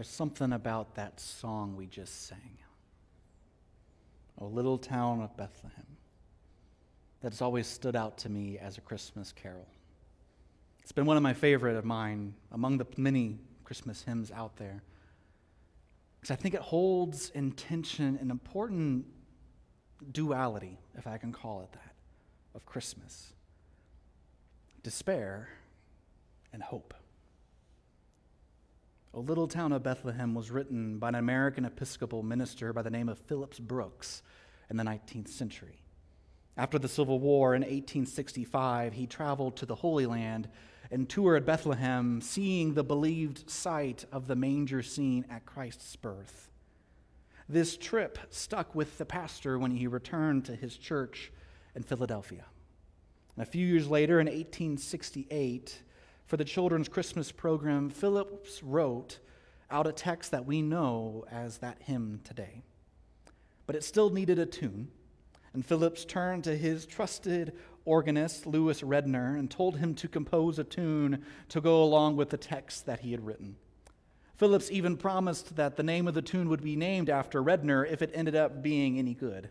there's something about that song we just sang. O little town of Bethlehem that's always stood out to me as a Christmas carol. It's been one of my favorite of mine among the many Christmas hymns out there. Because I think it holds in tension an important duality, if I can call it that, of Christmas despair and hope. O Little Town of Bethlehem was written by an American Episcopal minister by the name of Phillips Brooks in the 19th century. After the Civil War in 1865, he traveled to the Holy Land and toured Bethlehem, seeing the believed site of the manger scene at Christ's birth. This trip stuck with the pastor when he returned to his church in Philadelphia. And a few years later, in 1868, for the children's Christmas program, Phillips wrote out a text that we know as that hymn today. But it still needed a tune. And Phillips turned to his trusted organist, Lewis Redner, and told him to compose a tune to go along with the text that he had written. Phillips even promised that the name of the tune would be named after Redner if it ended up being any good.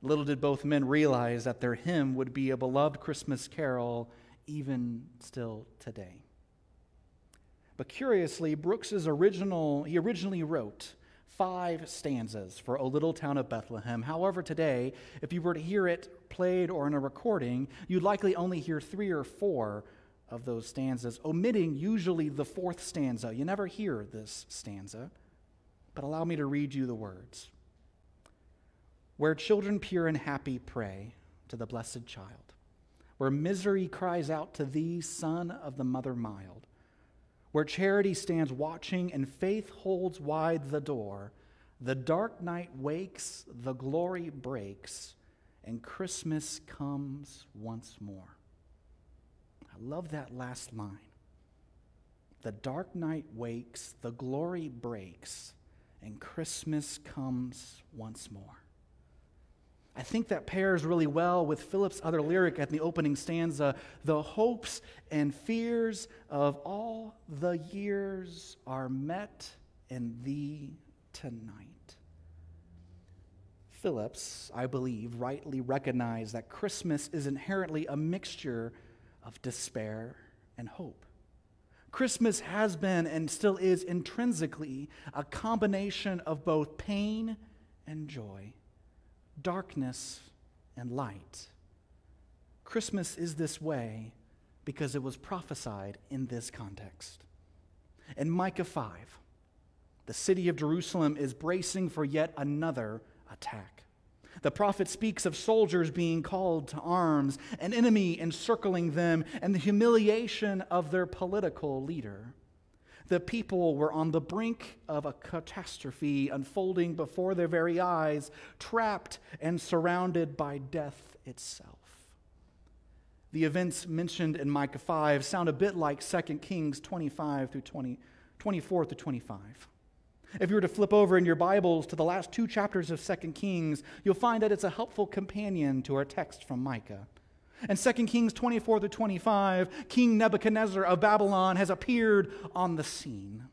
Little did both men realize that their hymn would be a beloved Christmas carol even still today. But curiously, Brooks's original, he originally wrote five stanzas for O Little Town of Bethlehem. However, today, if you were to hear it played or in a recording, you'd likely only hear three or four of those stanzas, omitting usually the fourth stanza. You never hear this stanza, but allow me to read you the words. Where children pure and happy pray to the blessed child, where misery cries out to thee, son of the mother mild where charity stands watching and faith holds wide the door, the dark night wakes, the glory breaks, and Christmas comes once more. I love that last line. The dark night wakes, the glory breaks, and Christmas comes once more. I think that pairs really well with Philip's other lyric at the opening stanza the hopes and fears of all the years are met in thee tonight. Phillips, I believe, rightly recognized that Christmas is inherently a mixture of despair and hope. Christmas has been and still is intrinsically a combination of both pain and joy darkness and light. Christmas is this way because it was prophesied in this context. In Micah 5, the city of Jerusalem is bracing for yet another attack. The prophet speaks of soldiers being called to arms, an enemy encircling them, and the humiliation of their political leader. The people were on the brink of a catastrophe unfolding before their very eyes, trapped and surrounded by death itself. The events mentioned in Micah 5 sound a bit like 2 Kings 25 through 20, 24 through 25. If you were to flip over in your Bibles to the last two chapters of 2 Kings, you'll find that it's a helpful companion to our text from Micah. In 2 Kings 24 to 25, King Nebuchadnezzar of Babylon has appeared on the scene.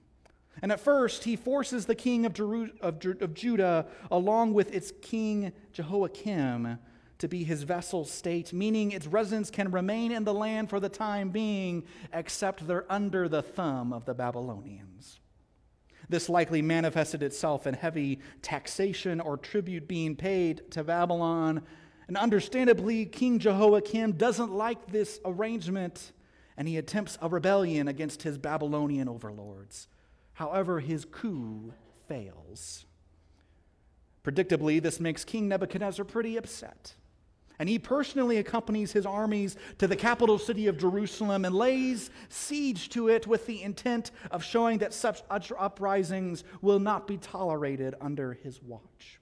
And at first, he forces the king of, Jeru- of, of Judah, along with its king Jehoiakim, to be his vassal state, meaning its residents can remain in the land for the time being, except they're under the thumb of the Babylonians. This likely manifested itself in heavy taxation or tribute being paid to Babylon and understandably, King Jehoiakim doesn't like this arrangement and he attempts a rebellion against his Babylonian overlords. However, his coup fails. Predictably, this makes King Nebuchadnezzar pretty upset. And he personally accompanies his armies to the capital city of Jerusalem and lays siege to it with the intent of showing that such uprisings will not be tolerated under his watch.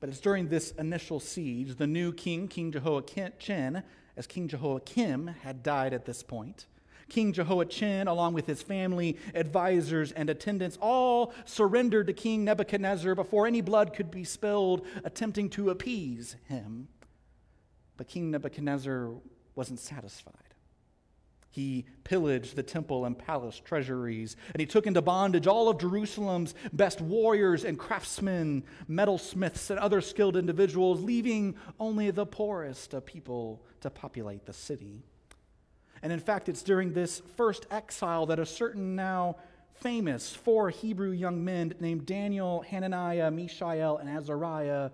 But it's during this initial siege, the new king, King Jehoiachin, as King Jehoiakim had died at this point, King Jehoiachin, along with his family, advisors, and attendants, all surrendered to King Nebuchadnezzar before any blood could be spilled, attempting to appease him. But King Nebuchadnezzar wasn't satisfied. He pillaged the temple and palace treasuries, and he took into bondage all of Jerusalem's best warriors and craftsmen, metalsmiths, and other skilled individuals, leaving only the poorest of people to populate the city. And in fact, it's during this first exile that a certain now famous four Hebrew young men named Daniel, Hananiah, Mishael, and Azariah,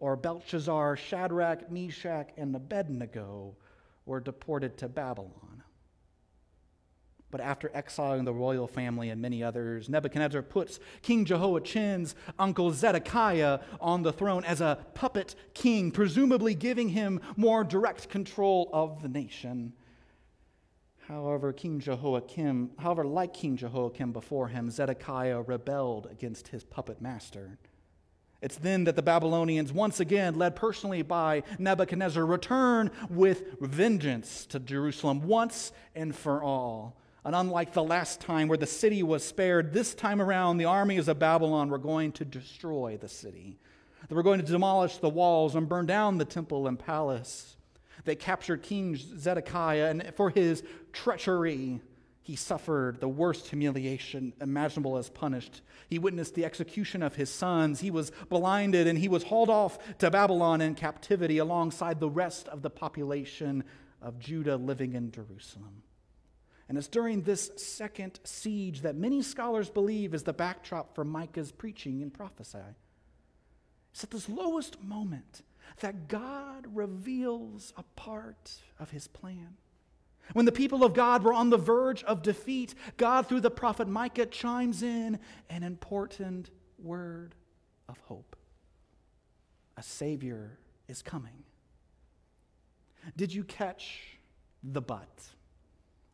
or Belshazzar, Shadrach, Meshach, and Abednego, were deported to Babylon. But after exiling the royal family and many others, Nebuchadnezzar puts King Jehoiachin's uncle Zedekiah on the throne as a puppet king, presumably giving him more direct control of the nation. However, King Jehoiakim, however, like King Jehoiakim before him, Zedekiah rebelled against his puppet master. It's then that the Babylonians, once again led personally by Nebuchadnezzar, return with vengeance to Jerusalem once and for all. And unlike the last time where the city was spared, this time around the armies of Babylon were going to destroy the city. They were going to demolish the walls and burn down the temple and palace. They captured King Zedekiah, and for his treachery, he suffered the worst humiliation imaginable as punished. He witnessed the execution of his sons. He was blinded and he was hauled off to Babylon in captivity alongside the rest of the population of Judah living in Jerusalem. And it's during this second siege that many scholars believe is the backdrop for Micah's preaching and prophecy. It's at this lowest moment that God reveals a part of his plan. When the people of God were on the verge of defeat, God, through the prophet Micah, chimes in an important word of hope. A Savior is coming. Did you catch the but?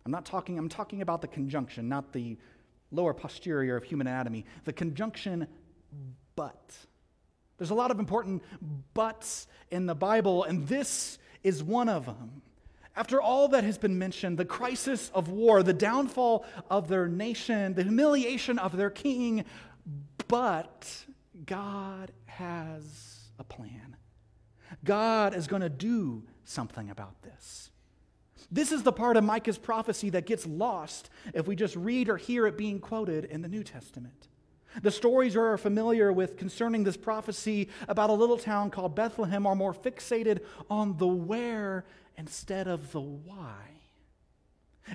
I'm not talking, I'm talking about the conjunction, not the lower posterior of human anatomy. The conjunction but. There's a lot of important buts in the Bible, and this is one of them. After all that has been mentioned, the crisis of war, the downfall of their nation, the humiliation of their king, but God has a plan. God is going to do something about this. This is the part of Micah's prophecy that gets lost if we just read or hear it being quoted in the New Testament. The stories we are familiar with concerning this prophecy about a little town called Bethlehem are more fixated on the where instead of the why.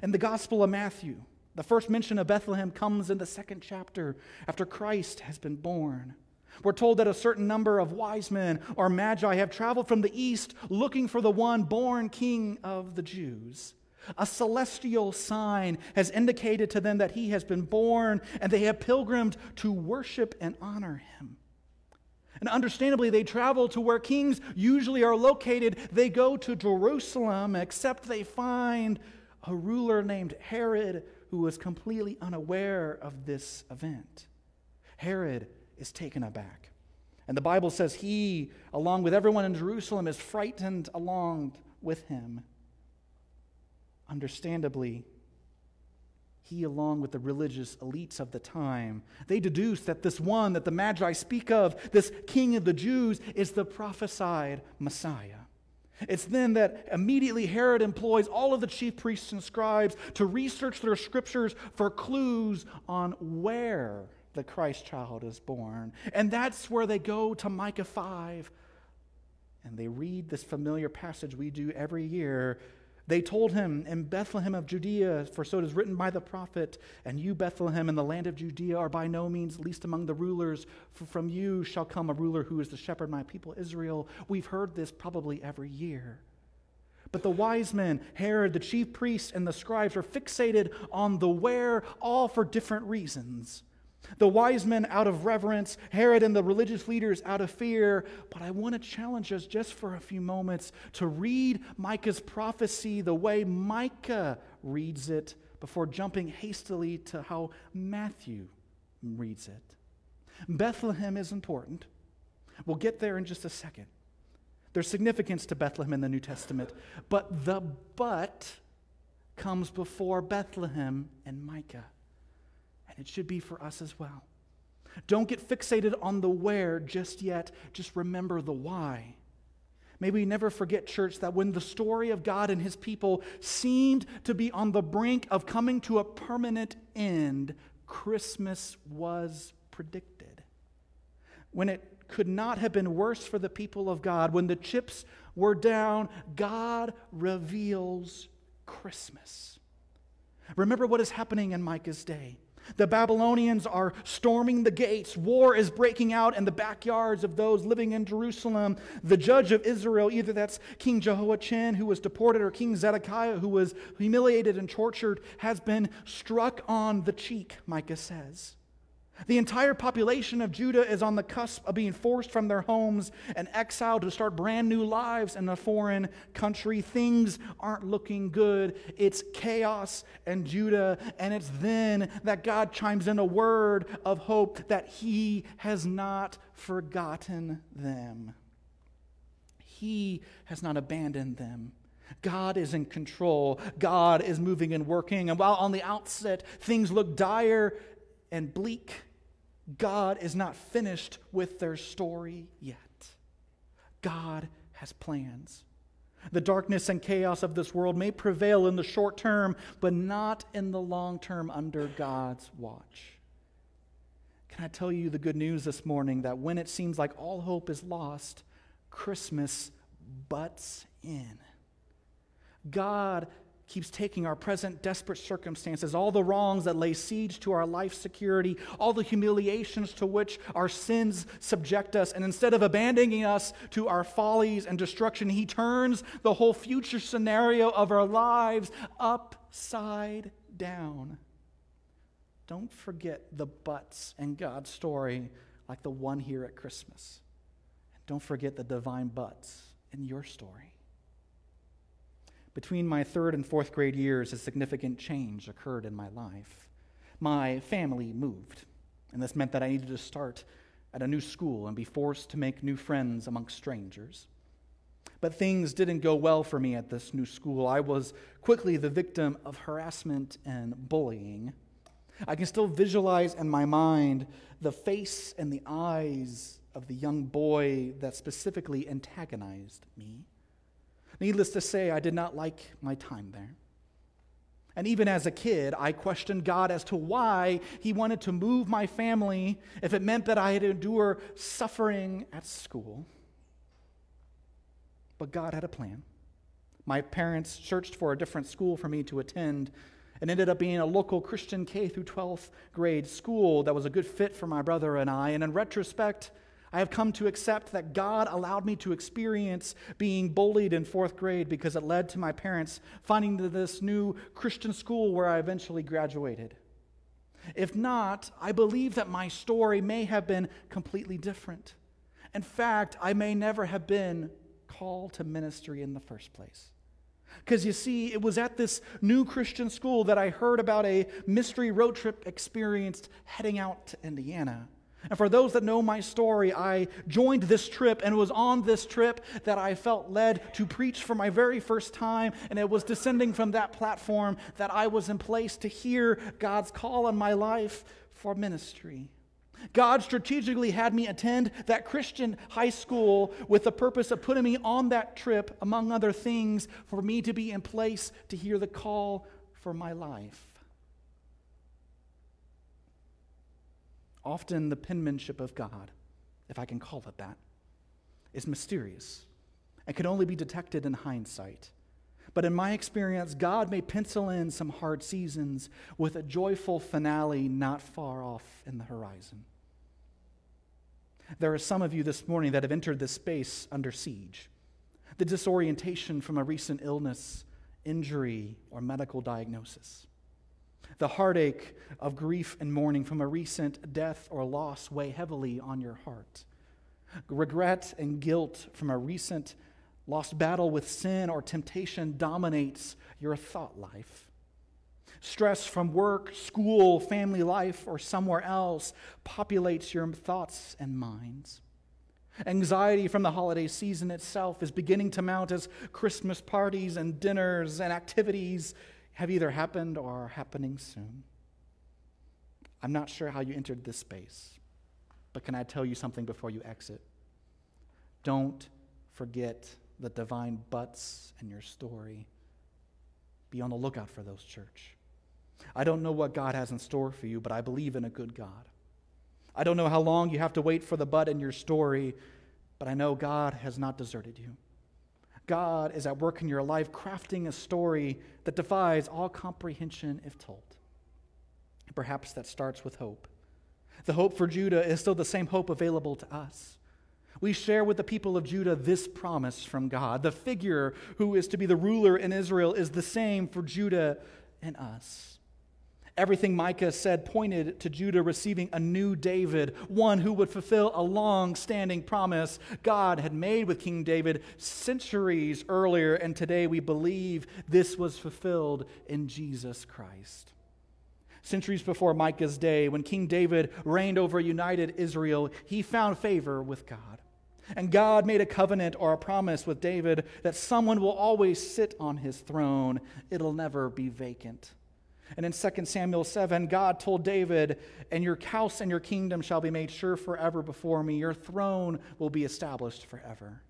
In the Gospel of Matthew, the first mention of Bethlehem comes in the second chapter after Christ has been born. We're told that a certain number of wise men or magi have traveled from the east looking for the one born king of the Jews. A celestial sign has indicated to them that he has been born, and they have pilgrimed to worship and honor him. And understandably, they travel to where kings usually are located. They go to Jerusalem, except they find a ruler named Herod who was completely unaware of this event. Herod is taken aback. And the Bible says he, along with everyone in Jerusalem, is frightened along with him. Understandably, he, along with the religious elites of the time, they deduce that this one that the Magi speak of, this king of the Jews, is the prophesied Messiah. It's then that immediately Herod employs all of the chief priests and scribes to research their scriptures for clues on where the Christ child is born. And that's where they go to Micah 5 and they read this familiar passage we do every year they told him, In Bethlehem of Judea, for so it is written by the prophet, and you, Bethlehem, in the land of Judea, are by no means least among the rulers, for from you shall come a ruler who is the shepherd my people Israel. We've heard this probably every year. But the wise men, Herod, the chief priests, and the scribes are fixated on the where, all for different reasons. The wise men out of reverence, Herod and the religious leaders out of fear. But I want to challenge us just for a few moments to read Micah's prophecy the way Micah reads it before jumping hastily to how Matthew reads it. Bethlehem is important. We'll get there in just a second. There's significance to Bethlehem in the New Testament, but the but comes before Bethlehem and Micah. And it should be for us as well. Don't get fixated on the where just yet, just remember the why. May we never forget, church, that when the story of God and his people seemed to be on the brink of coming to a permanent end, Christmas was predicted. When it could not have been worse for the people of God, when the chips were down, God reveals Christmas. Remember what is happening in Micah's day. The Babylonians are storming the gates. War is breaking out in the backyards of those living in Jerusalem. The judge of Israel, either that's King Jehoiachin, who was deported, or King Zedekiah, who was humiliated and tortured, has been struck on the cheek, Micah says. The entire population of Judah is on the cusp of being forced from their homes and exiled to start brand new lives in a foreign country. Things aren't looking good. It's chaos in Judah, and it's then that God chimes in a word of hope that He has not forgotten them. He has not abandoned them. God is in control. God is moving and working. And while on the outset things look dire and bleak, God is not finished with their story yet. God has plans. The darkness and chaos of this world may prevail in the short term, but not in the long term under God's watch. Can I tell you the good news this morning that when it seems like all hope is lost, Christmas butts in? God keeps taking our present desperate circumstances, all the wrongs that lay siege to our life security, all the humiliations to which our sins subject us, and instead of abandoning us to our follies and destruction, He turns the whole future scenario of our lives upside down. Don't forget the buts in God's story, like the one here at Christmas. And Don't forget the divine buts in your story. Between my third and fourth grade years, a significant change occurred in my life. My family moved, and this meant that I needed to start at a new school and be forced to make new friends amongst strangers. But things didn't go well for me at this new school. I was quickly the victim of harassment and bullying. I can still visualize in my mind the face and the eyes of the young boy that specifically antagonized me. Needless to say, I did not like my time there. And even as a kid, I questioned God as to why He wanted to move my family if it meant that I had to endure suffering at school. But God had a plan. My parents searched for a different school for me to attend and ended up being a local Christian K through 12th grade school that was a good fit for my brother and I. And in retrospect, I have come to accept that God allowed me to experience being bullied in fourth grade because it led to my parents finding this new Christian school where I eventually graduated. If not, I believe that my story may have been completely different. In fact, I may never have been called to ministry in the first place. Because you see, it was at this new Christian school that I heard about a mystery road trip experience heading out to Indiana. And for those that know my story, I joined this trip, and it was on this trip that I felt led to preach for my very first time. And it was descending from that platform that I was in place to hear God's call on my life for ministry. God strategically had me attend that Christian high school with the purpose of putting me on that trip, among other things, for me to be in place to hear the call for my life. Often the penmanship of God, if I can call it that, is mysterious and can only be detected in hindsight. But in my experience, God may pencil in some hard seasons with a joyful finale not far off in the horizon. There are some of you this morning that have entered this space under siege. The disorientation from a recent illness, injury, or medical diagnosis. The heartache of grief and mourning from a recent death or loss weigh heavily on your heart. Regret and guilt from a recent lost battle with sin or temptation dominates your thought life. Stress from work, school, family life, or somewhere else populates your thoughts and minds. Anxiety from the holiday season itself is beginning to mount as Christmas parties and dinners and activities have either happened or are happening soon. I'm not sure how you entered this space, but can I tell you something before you exit? Don't forget the divine buts in your story. Be on the lookout for those, church. I don't know what God has in store for you, but I believe in a good God. I don't know how long you have to wait for the but in your story, but I know God has not deserted you. God is at work in your life, crafting a story that defies all comprehension if told. Perhaps that starts with hope. The hope for Judah is still the same hope available to us. We share with the people of Judah this promise from God. The figure who is to be the ruler in Israel is the same for Judah and us. Everything Micah said pointed to Judah receiving a new David, one who would fulfill a long standing promise God had made with King David centuries earlier, and today we believe this was fulfilled in Jesus Christ. Centuries before Micah's day, when King David reigned over united Israel, he found favor with God. And God made a covenant or a promise with David that someone will always sit on his throne, it'll never be vacant. And in 2 Samuel 7, God told David, And your house and your kingdom shall be made sure forever before me. Your throne will be established forever.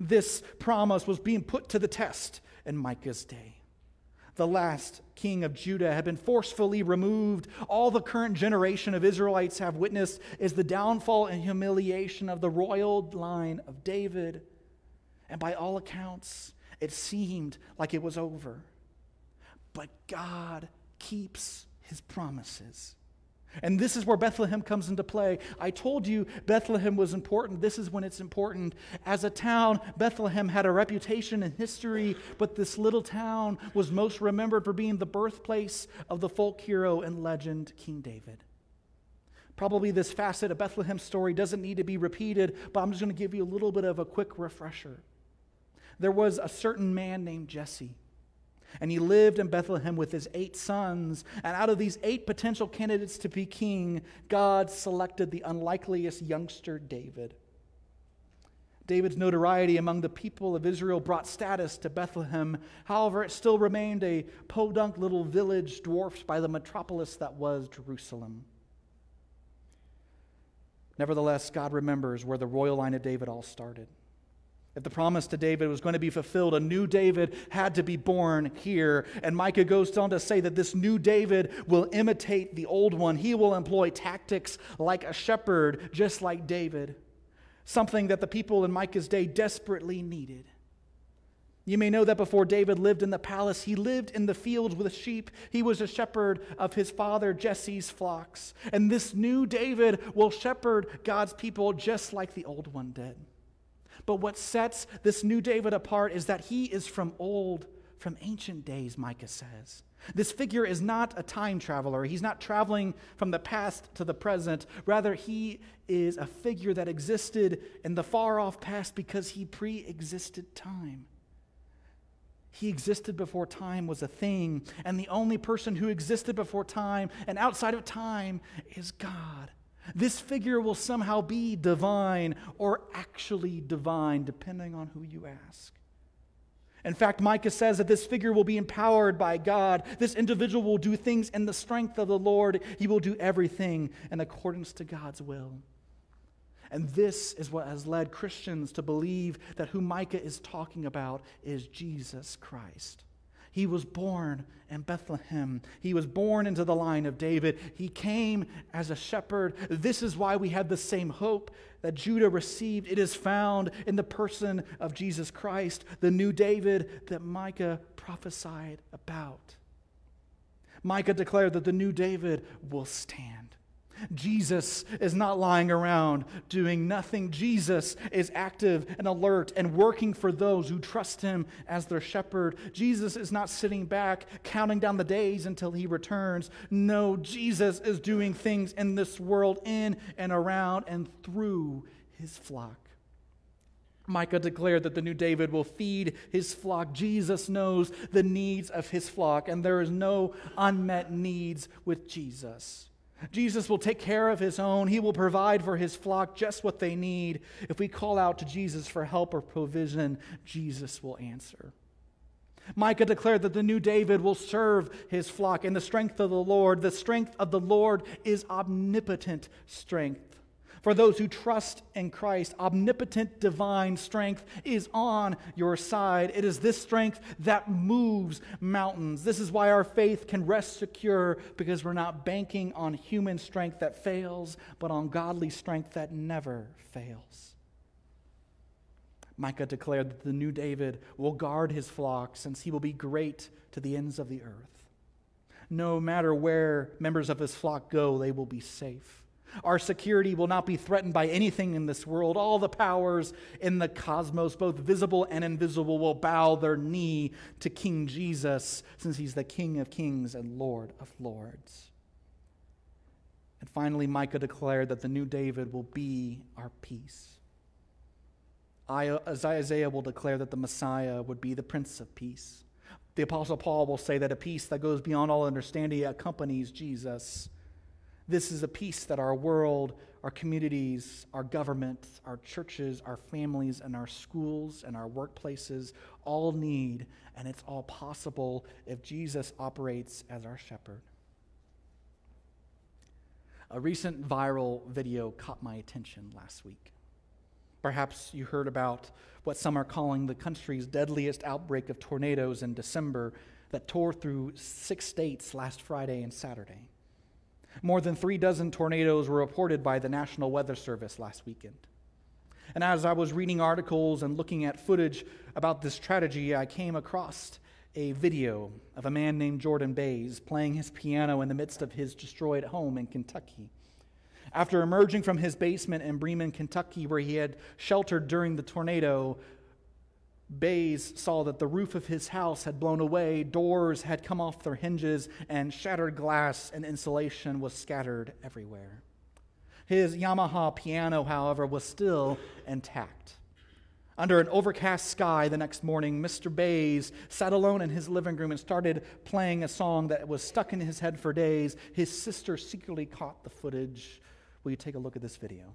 This promise was being put to the test in Micah's day. The last king of Judah had been forcefully removed. All the current generation of Israelites have witnessed is the downfall and humiliation of the royal line of David. And by all accounts, it seemed like it was over. But God keeps his promises. And this is where Bethlehem comes into play. I told you Bethlehem was important. This is when it's important. As a town, Bethlehem had a reputation and history, but this little town was most remembered for being the birthplace of the folk hero and legend, King David. Probably this facet of Bethlehem's story doesn't need to be repeated, but I'm just going to give you a little bit of a quick refresher. There was a certain man named Jesse and he lived in Bethlehem with his eight sons. And out of these eight potential candidates to be king, God selected the unlikeliest youngster, David. David's notoriety among the people of Israel brought status to Bethlehem. However, it still remained a podunk little village dwarfed by the metropolis that was Jerusalem. Nevertheless, God remembers where the royal line of David all started. If the promise to David was going to be fulfilled, a new David had to be born here. And Micah goes on to say that this new David will imitate the old one. He will employ tactics like a shepherd, just like David, something that the people in Micah's day desperately needed. You may know that before David lived in the palace, he lived in the fields with sheep. He was a shepherd of his father Jesse's flocks. And this new David will shepherd God's people just like the old one did. But what sets this new David apart is that he is from old, from ancient days, Micah says. This figure is not a time traveler. He's not traveling from the past to the present. Rather, he is a figure that existed in the far off past because he pre existed time. He existed before time was a thing, and the only person who existed before time and outside of time is God. This figure will somehow be divine or actually divine, depending on who you ask. In fact, Micah says that this figure will be empowered by God. This individual will do things in the strength of the Lord. He will do everything in accordance to God's will. And this is what has led Christians to believe that who Micah is talking about is Jesus Christ. He was born in Bethlehem. He was born into the line of David. He came as a shepherd. This is why we have the same hope that Judah received. It is found in the person of Jesus Christ, the new David that Micah prophesied about. Micah declared that the new David will stand. Jesus is not lying around doing nothing. Jesus is active and alert and working for those who trust him as their shepherd. Jesus is not sitting back counting down the days until he returns. No, Jesus is doing things in this world, in and around and through his flock. Micah declared that the new David will feed his flock. Jesus knows the needs of his flock, and there is no unmet needs with Jesus. Jesus will take care of his own. He will provide for his flock just what they need. If we call out to Jesus for help or provision, Jesus will answer. Micah declared that the new David will serve his flock in the strength of the Lord. The strength of the Lord is omnipotent strength. For those who trust in Christ, omnipotent divine strength is on your side. It is this strength that moves mountains. This is why our faith can rest secure because we're not banking on human strength that fails, but on godly strength that never fails. Micah declared that the new David will guard his flock since he will be great to the ends of the earth. No matter where members of his flock go, they will be safe. Our security will not be threatened by anything in this world. All the powers in the cosmos, both visible and invisible, will bow their knee to King Jesus, since he's the King of kings and Lord of lords. And finally, Micah declared that the new David will be our peace. Isaiah will declare that the Messiah would be the Prince of Peace. The Apostle Paul will say that a peace that goes beyond all understanding accompanies Jesus. This is a peace that our world, our communities, our government, our churches, our families, and our schools and our workplaces all need, and it's all possible if Jesus operates as our shepherd. A recent viral video caught my attention last week. Perhaps you heard about what some are calling the country's deadliest outbreak of tornadoes in December that tore through six states last Friday and Saturday. More than three dozen tornadoes were reported by the National Weather Service last weekend. And as I was reading articles and looking at footage about this tragedy, I came across a video of a man named Jordan Baize playing his piano in the midst of his destroyed home in Kentucky. After emerging from his basement in Bremen, Kentucky, where he had sheltered during the tornado, Baize saw that the roof of his house had blown away, doors had come off their hinges, and shattered glass and insulation was scattered everywhere. His Yamaha piano, however, was still intact. Under an overcast sky the next morning, Mr. Baize sat alone in his living room and started playing a song that was stuck in his head for days. His sister secretly caught the footage. Will you take a look at this video?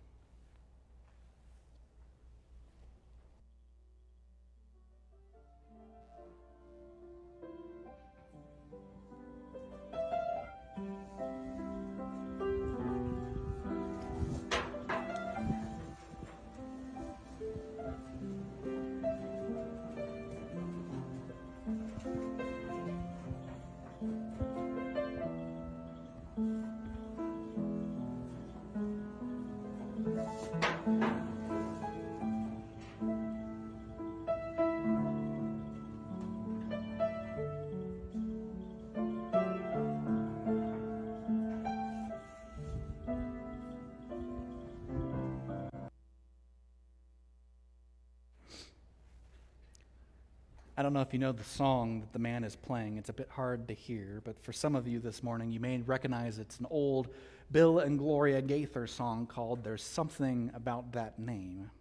I don't know if you know the song that the man is playing. It's a bit hard to hear, but for some of you this morning, you may recognize it's an old Bill and Gloria Gaither song called There's Something About That Name.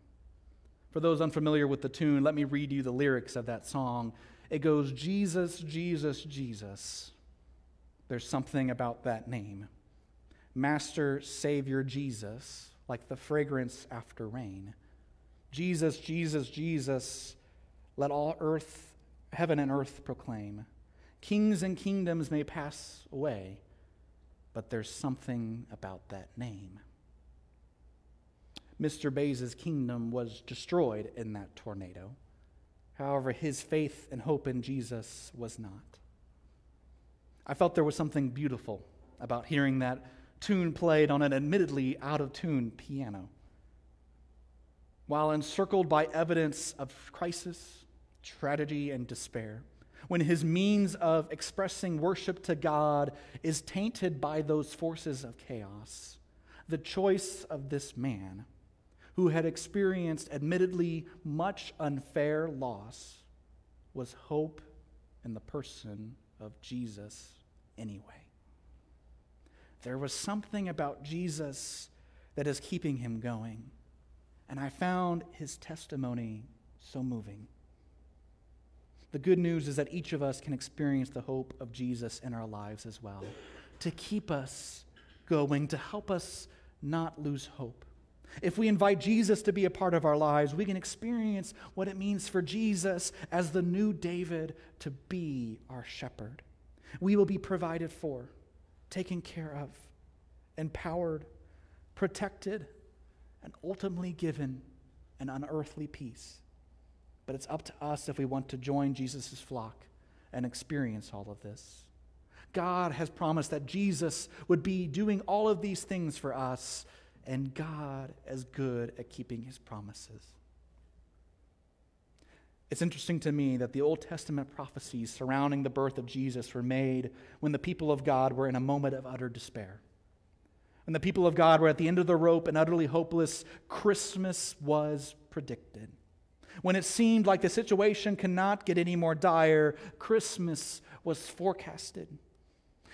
For those unfamiliar with the tune, let me read you the lyrics of that song. It goes, Jesus, Jesus, Jesus. There's something about that name. Master, Savior, Jesus, like the fragrance after rain. Jesus, Jesus, Jesus let all earth, heaven and earth proclaim. Kings and kingdoms may pass away, but there's something about that name. Mr. Baize's kingdom was destroyed in that tornado. However, his faith and hope in Jesus was not. I felt there was something beautiful about hearing that tune played on an admittedly out of tune piano. While encircled by evidence of crisis, tragedy, and despair, when his means of expressing worship to God is tainted by those forces of chaos, the choice of this man, who had experienced admittedly much unfair loss, was hope in the person of Jesus anyway. There was something about Jesus that is keeping him going. And I found his testimony so moving. The good news is that each of us can experience the hope of Jesus in our lives as well, to keep us going, to help us not lose hope. If we invite Jesus to be a part of our lives, we can experience what it means for Jesus as the new David to be our shepherd. We will be provided for, taken care of, empowered, protected, and ultimately given an unearthly peace. But it's up to us if we want to join Jesus' flock and experience all of this. God has promised that Jesus would be doing all of these things for us, and God is good at keeping his promises. It's interesting to me that the Old Testament prophecies surrounding the birth of Jesus were made when the people of God were in a moment of utter despair. When the people of God were at the end of the rope and utterly hopeless, Christmas was predicted. When it seemed like the situation cannot get any more dire, Christmas was forecasted.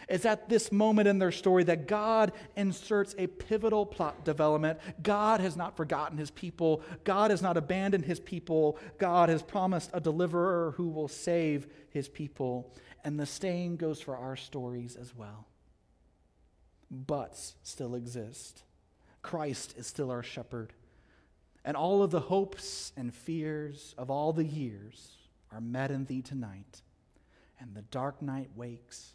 It's at this moment in their story that God inserts a pivotal plot development. God has not forgotten his people, God has not abandoned his people. God has promised a deliverer who will save his people. And the same goes for our stories as well. Buts still exist. Christ is still our shepherd. And all of the hopes and fears of all the years are met in thee tonight. And the dark night wakes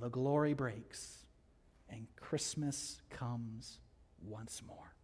the glory breaks, and Christmas comes once more.